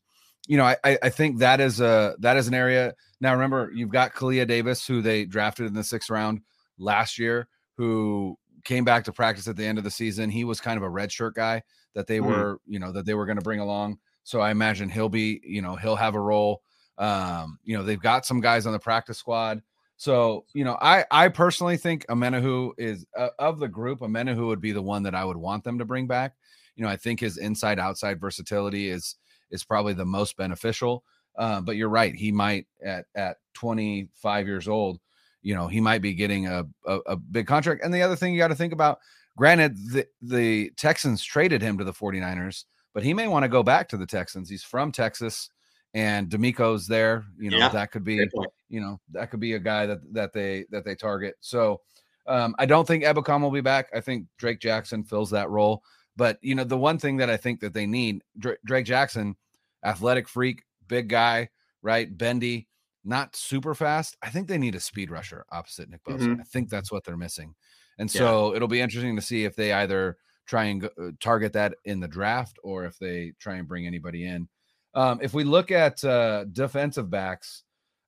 you know, I I think that is a that is an area. Now, remember, you've got Kalia Davis, who they drafted in the sixth round last year, who came back to practice at the end of the season. He was kind of a red shirt guy that they Mhm. were, you know, that they were going to bring along. So I imagine he'll be, you know, he'll have a role. Um, you know, they've got some guys on the practice squad. So, you know, I I personally think Omenihu is uh, of the group, Omenihu would be the one that I would want them to bring back. You know, I think his inside outside versatility is is probably the most beneficial. Uh, but you're right, he might at at 25 years old, you know, he might be getting a a, a big contract. And the other thing you got to think about, granted, the the Texans traded him to the 49ers, but he may want to go back to the Texans. He's from Texas, and DeMeco's there. You know, Yeah, that could be you know that could be a guy that that they that they target. So um, I don't think Ebukam will be back. I think Drake Jackson fills that role. But you know the one thing that I think that they need Dra- Drake Jackson, athletic freak, big guy, right, bendy, not super fast. I think they need a speed rusher opposite Nick Bosa. Mhm. I think that's what they're missing, and Yeah. so it'll be interesting to see if they either try and go, uh, target that in the draft or if they try and bring anybody in. Um, if we look at uh, defensive backs,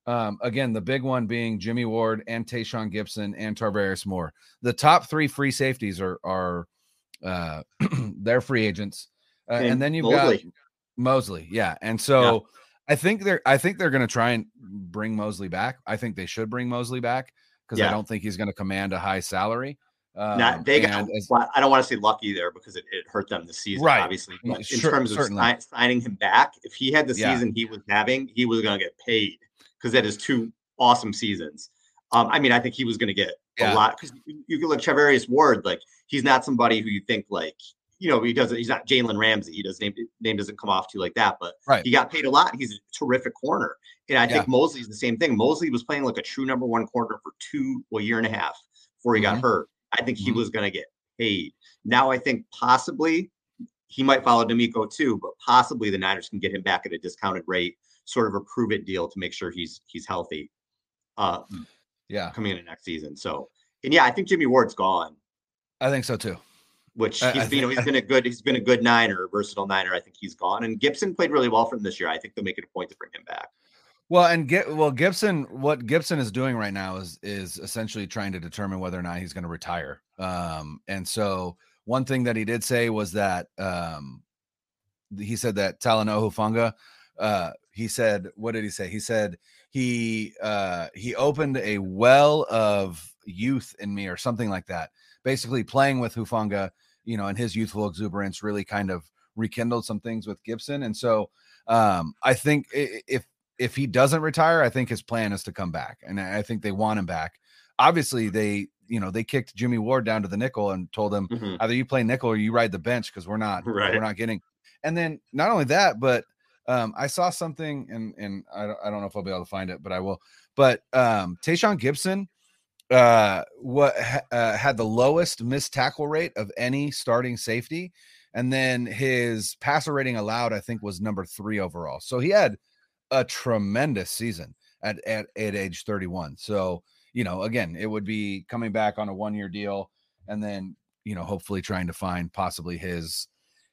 um, again, the big one being Jimmy Ward and Tashaun Gipson and Tarvarius Moore. The top three free safeties are are uh, they're free agents, uh, and, And then you've Moseley. got Moseley, yeah. And so I think they're I think they're going to try and bring Moseley back. I think they should bring Moseley back because I don't think he's going to command a high salary. Um, Not they got. as- I don't want to say lucky there because it, it hurt them this season, Right. obviously. But in Sure, terms of si- signing him back, if he had the Yeah. season he was having, he was going to get paid because that is two awesome seasons. Um, I mean, I think he was going to get Yeah. a lot because you, you can look Charvarius Ward, like he's not somebody who you think like you know he doesn't. He's not Jalen Ramsey. He does name name doesn't come off to you like that, but Right. he got paid a lot. He's a terrific corner, and I think Moseley's the same thing. Mosley was playing like a true number one corner for two well year and a half before he Mhm. got hurt. I think he Mhm. was going to get paid. Now I think possibly he might follow DeMeco too, but possibly the Niners can get him back at a discounted rate, sort of a prove it deal to make sure he's he's healthy uh yeah, coming into next season. So and yeah, I think Jimmy Ward's gone, I think so too. Which I- he's I you know he's been a good he's been a good niner, versatile niner. I think he's gone. And Gipson played really well for them this year. I think they'll make it a point to bring him back. Well, and get well Gipson. What Gipson is doing right now is is essentially trying to determine whether or not he's going to retire. Um, and so one thing that he did say was that um, he said that Talanoa Hufanga, uh, he said, what did he say? He said he uh, he opened a well of youth in me or something like that. Basically, playing with Hufanga, you know, and his youthful exuberance really kind of rekindled some things with Gipson. And so um, I think if if he doesn't retire, I think his plan is to come back, and I think they want him back. Obviously, they you know they kicked Jimmy Ward down to the nickel and told him Mhm. either you play nickel or you ride the bench because we're not Right. we're not getting. And then not only that, but um, I saw something, and and I don't, I don't know if I'll be able to find it, but I will. But um, Tashaun Gipson, uh, what ha- uh, had the lowest missed tackle rate of any starting safety, and then his passer rating allowed, I think, was number three overall. So he had a tremendous season at at, at age 31. So you know, again, it would be coming back on a one year deal, and then you know, hopefully trying to find possibly his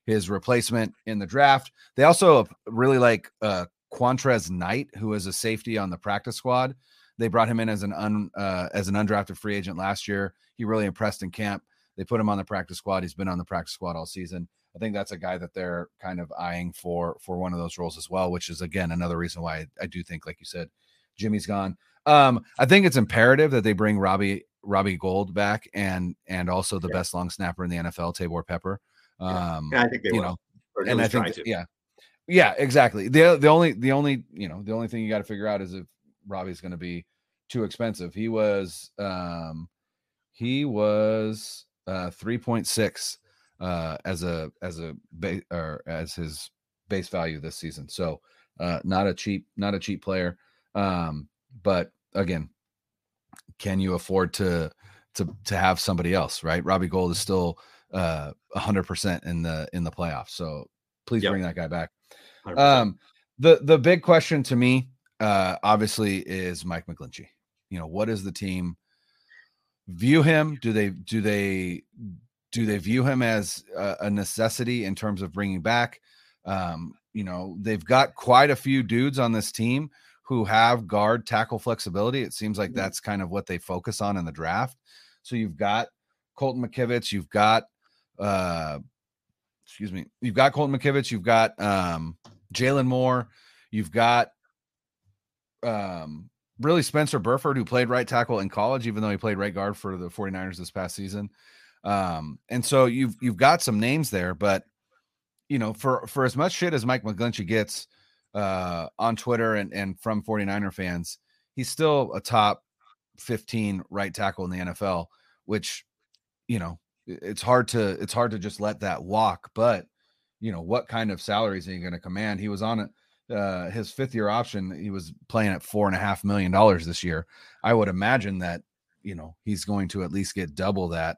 his replacement in the draft. They also really like uh Qwuantrezz Knight, who is a safety on the practice squad. They brought him in as an un uh, as an undrafted free agent last year. He really impressed in camp. They put him on the practice squad. He's been on the practice squad all season. I think that's a guy that they're kind of eyeing for for one of those roles as well, which is again another reason why I, I do think, like you said, Jimmy's gone. Um, I think it's imperative that they bring Robbie Robbie Gould back and and also the Yeah. best long snapper in the NFL, Taybor Pepper. Yeah. Um, And I think they you will. know, and I think that, yeah, yeah, exactly. the The only the only you know the only thing you got to figure out is if Robbie's going to be too expensive. He was um he was uh 3.6 uh as a as a base or as his base value this season. So uh not a cheap not a cheap player. Um but again, can you afford to to to have somebody else, right? Robbie Gould is still uh 100% in the in the playoffs. So please Yep. bring that guy back. 100%. Um, the the big question to me, uh, obviously, is Mike McGlinchey. You know, what does the team view him? Do they do they do they view him as a, a necessity in terms of bringing back? Um, you know, they've got quite a few dudes on this team who have guard tackle flexibility. It seems like Mhm. that's kind of what they focus on in the draft. So you've got Colton McKivitz, you've got uh excuse me, you've got Colton McKivitz, you've got um Jaylon Moore, you've got um really Spencer Burford, who played right tackle in college, even though he played right guard for the 49ers this past season. Um, and so you've you've got some names there, but you know, for for as much shit as Mike McGlinchey gets uh on Twitter and, and from 49er fans, he's still a top 15 right tackle in the NFL, which you know, it's hard to it's hard to just let that walk, but you know, what kind of salaries are you going to command? He was on it uh, his fifth year option, he was playing at four and a half million dollars this year. I would imagine that you know he's going to at least get double that.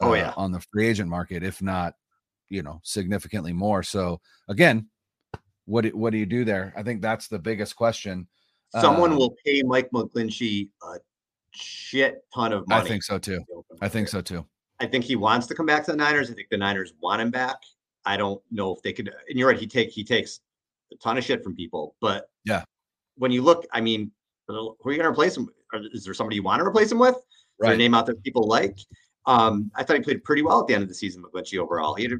Oh, uh, oh yeah, on the free agent market, if not, you know, significantly more. So again, what do, what do you do there? I think that's the biggest question. Someone um, will pay Mike McGlinchey a shit ton of money. I think so too. I think so too. I think he wants to come back to the Niners. I think the Niners want him back. I don't know if they could. And you're right. He take he takes a ton of shit from people. But yeah, when you look, I mean, who are you going to replace him? Is there somebody you want to replace him with? Right. name out there people like? Um, I thought he played pretty well at the end of the season, McGlinchey overall. He had, a,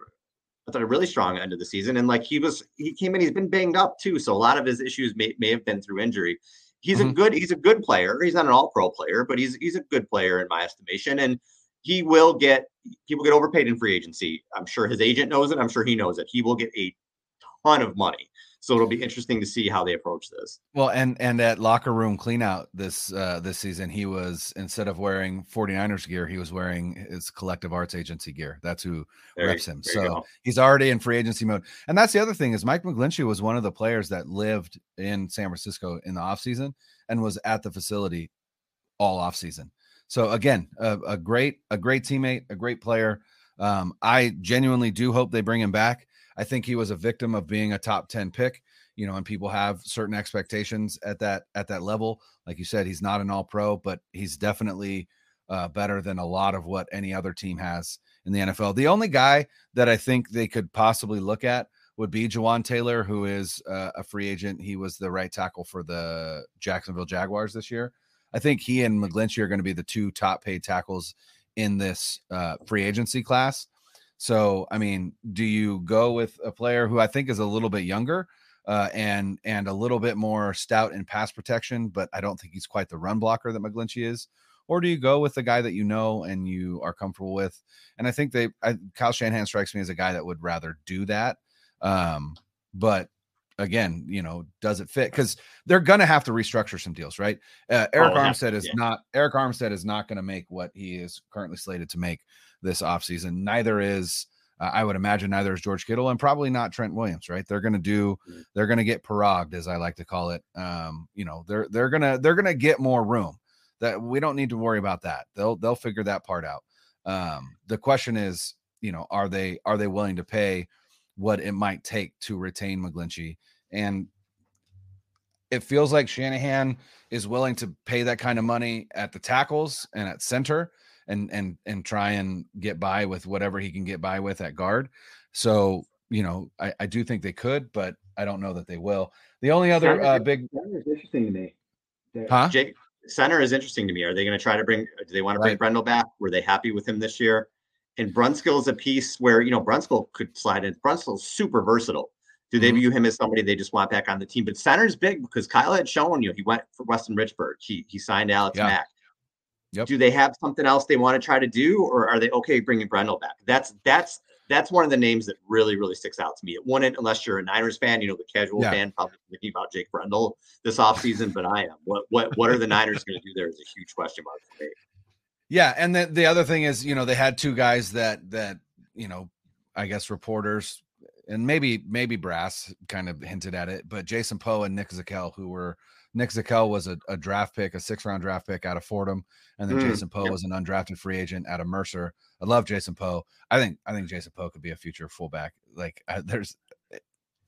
I thought, a really strong end of the season. And like he was, he came in, he's been banged up too. So a lot of his issues may, may have been through injury. He's mm-hmm. a good, he's a good player. He's not an all pro player, but he's, he's a good player in my estimation. And he will get, people get overpaid in free agency. I'm sure his agent knows it. I'm sure he knows it. He will get a ton of money. So it'll be interesting to see how they approach this. Well, and and at locker room cleanout this uh this season, he was instead of wearing 49ers gear, he was wearing his collective arts agency gear. That's who there reps him. So he's already in free agency mode. And that's the other thing is Mike McGlinchey was one of the players that lived in San Francisco in the offseason and was at the facility all offseason. So again, a, a great, a great teammate, a great player. Um, I genuinely do hope they bring him back. I think he was a victim of being a top 10 pick, you know, and people have certain expectations at that at that level. Like you said, he's not an all pro, but he's definitely uh, better than a lot of what any other team has in the NFL. The only guy that I think they could possibly look at would be Jawaan Taylor, who is uh, a free agent. He was the right tackle for the Jacksonville Jaguars this year. I think he and McGlinchey are going to be the two top paid tackles in this uh, free agency class. So, I mean, do you go with a player who I think is a little bit younger uh, and and a little bit more stout in pass protection, but I don't think he's quite the run blocker that McGlinchey is? Or do you go with the guy that you know and you are comfortable with? And I think they, I, Kyle Shanahan strikes me as a guy that would rather do that. Um, but again, you know, does it fit? Because they're gonna have to restructure some deals, right? Uh, Arik oh, Armstead is not Arik Armstead is not going to make what he is currently slated to make this offseason. Neither is uh, I would imagine neither is George Kittle and probably not Trent Williams, right? They're going to do mm. they're going to get parogged as I like to call it. Um, you know, they're they're going to they're going to get more room. That we don't need to worry about that. They'll they'll figure that part out. Um, the question is, you know, are they are they willing to pay what it might take to retain McGlinchey? And it feels like Shanahan is willing to pay that kind of money at the tackles and at center and and and try and get by with whatever he can get by with at guard. So you know, I, I do think they could, but I don't know that they will. The only other center, uh, big center is interesting to me. Huh? Jake, center is interesting to me. Are they going to try to bring? Do they want to bring right. Brendel back? Were they happy with him this year? And Brunskill is a piece where you know Brunskill could slide in. Brunskill's super versatile. Do they mm-hmm. view him as somebody they just want back on the team? But center's big because Kyle had shown you he went for Weston Richburg. He he signed Alex yeah. Mack. Yep. Do they have something else they want to try to do, or are they okay bringing Brendel back? That's that's that's one of the names that really really sticks out to me. It wouldn't unless you're a Niners fan. You know, the casual yeah. fan probably thinking about Jake Brendel this offseason, but I am. What what what are the Niners going to do there is a huge question mark for me. Yeah, and then the other thing is, you know, they had two guys that that you know, I guess reporters and maybe maybe Brass kind of hinted at it, but Jason Poe and Nick Zakelj, who were Nick Zakelj was a, a, draft pick, a six round draft pick out of Fordham, and then mm, Jason Poe yep. was an undrafted free agent out of Mercer. I love Jason Poe. I think I think Jason Poe could be a future fullback. Like uh, there's eh,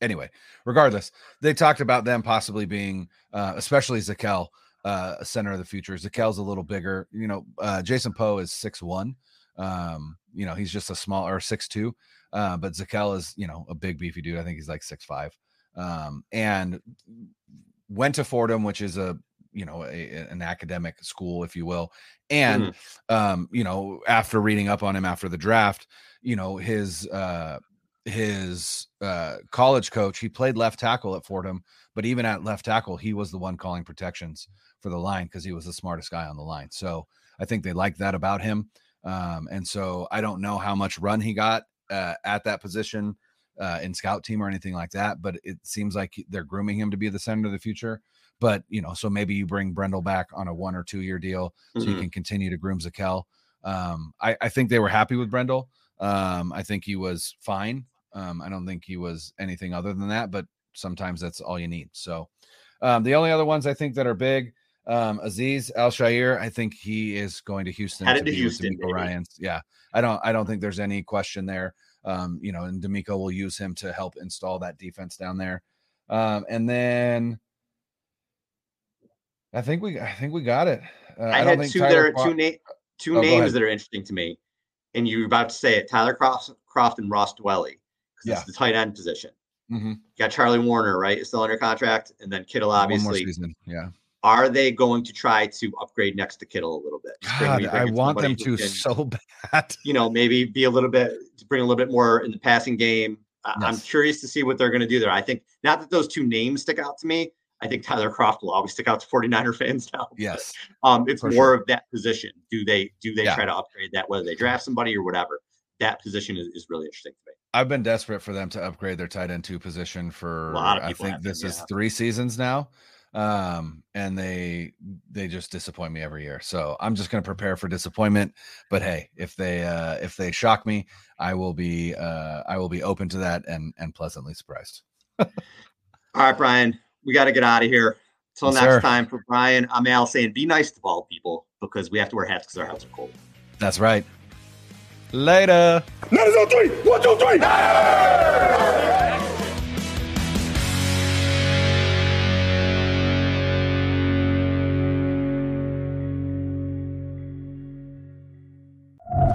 anyway, regardless, they talked about them possibly being, uh, especially Zakelj, uh, a center of the future. Zakelj's a little bigger. You know, uh, Jason Poe is six one. Um, you know, he's just a small or six two. Uh, but Zakelj is, you know, a big beefy dude. I think he's like six five. Um, and went to Fordham, which is a you know a, an academic school, if you will. And mm-hmm. um, you know, after reading up on him after the draft, you know his uh, his uh, college coach, he played left tackle at Fordham, but even at left tackle, he was the one calling protections for the line because he was the smartest guy on the line. So I think they like that about him. Um, and so I don't know how much run he got uh, at that position uh, in scout team or anything like that, but it seems like they're grooming him to be the center of the future. But you know, so maybe you bring Brendel back on a one or two year deal so mm-hmm. you can continue to groom Zakelj. Um, I, I, think they were happy with Brendel. Um, I think he was fine. Um, I don't think he was anything other than that, but sometimes that's all you need. So um, the only other ones I think that are big, um, Azeez Al-Shaair, I think he is going to Houston Headed to, to Houston, Ryans. Yeah, I don't I don't think there's any question there. Um, you know, and DeMeco will use him to help install that defense down there. Um, and then I think we I think we got it. Uh, I, I had two Tyler there two na- two oh, names that are interesting to me, and you were about to say it: Tyler Croft, Kroft and Ross Dwelley, because yeah. it's the tight end position. Mm-hmm. Got Charlie Woerner, right? Still under contract, and then Kittle, obviously. Yeah. Are they going to try to upgrade next to Kittle a little bit? God, I want them to can, so bad. You know, maybe be a little bit to bring a little bit more in the passing game. Yes. I'm curious to see what they're going to do there. I think not that those two names stick out to me. I think Tyler Kroft will always stick out to 49er fans now. Yes. um, it's more sure. of that position. Do they do they yeah. try to upgrade that, whether they draft somebody or whatever? That position is, is really interesting to me. I've been desperate for them to upgrade their tight end two position for I think this is three seasons now um and they they just disappoint me every year so i'm just going to prepare for disappointment but hey if they uh if they shock me i will be uh i will be open to that and and pleasantly surprised all right brian we got to get out of here until yes, next sir. time for brian i'm al saying be nice to bald people because we have to wear hats because our houses are cold that's right later three. One, two, three. Hey!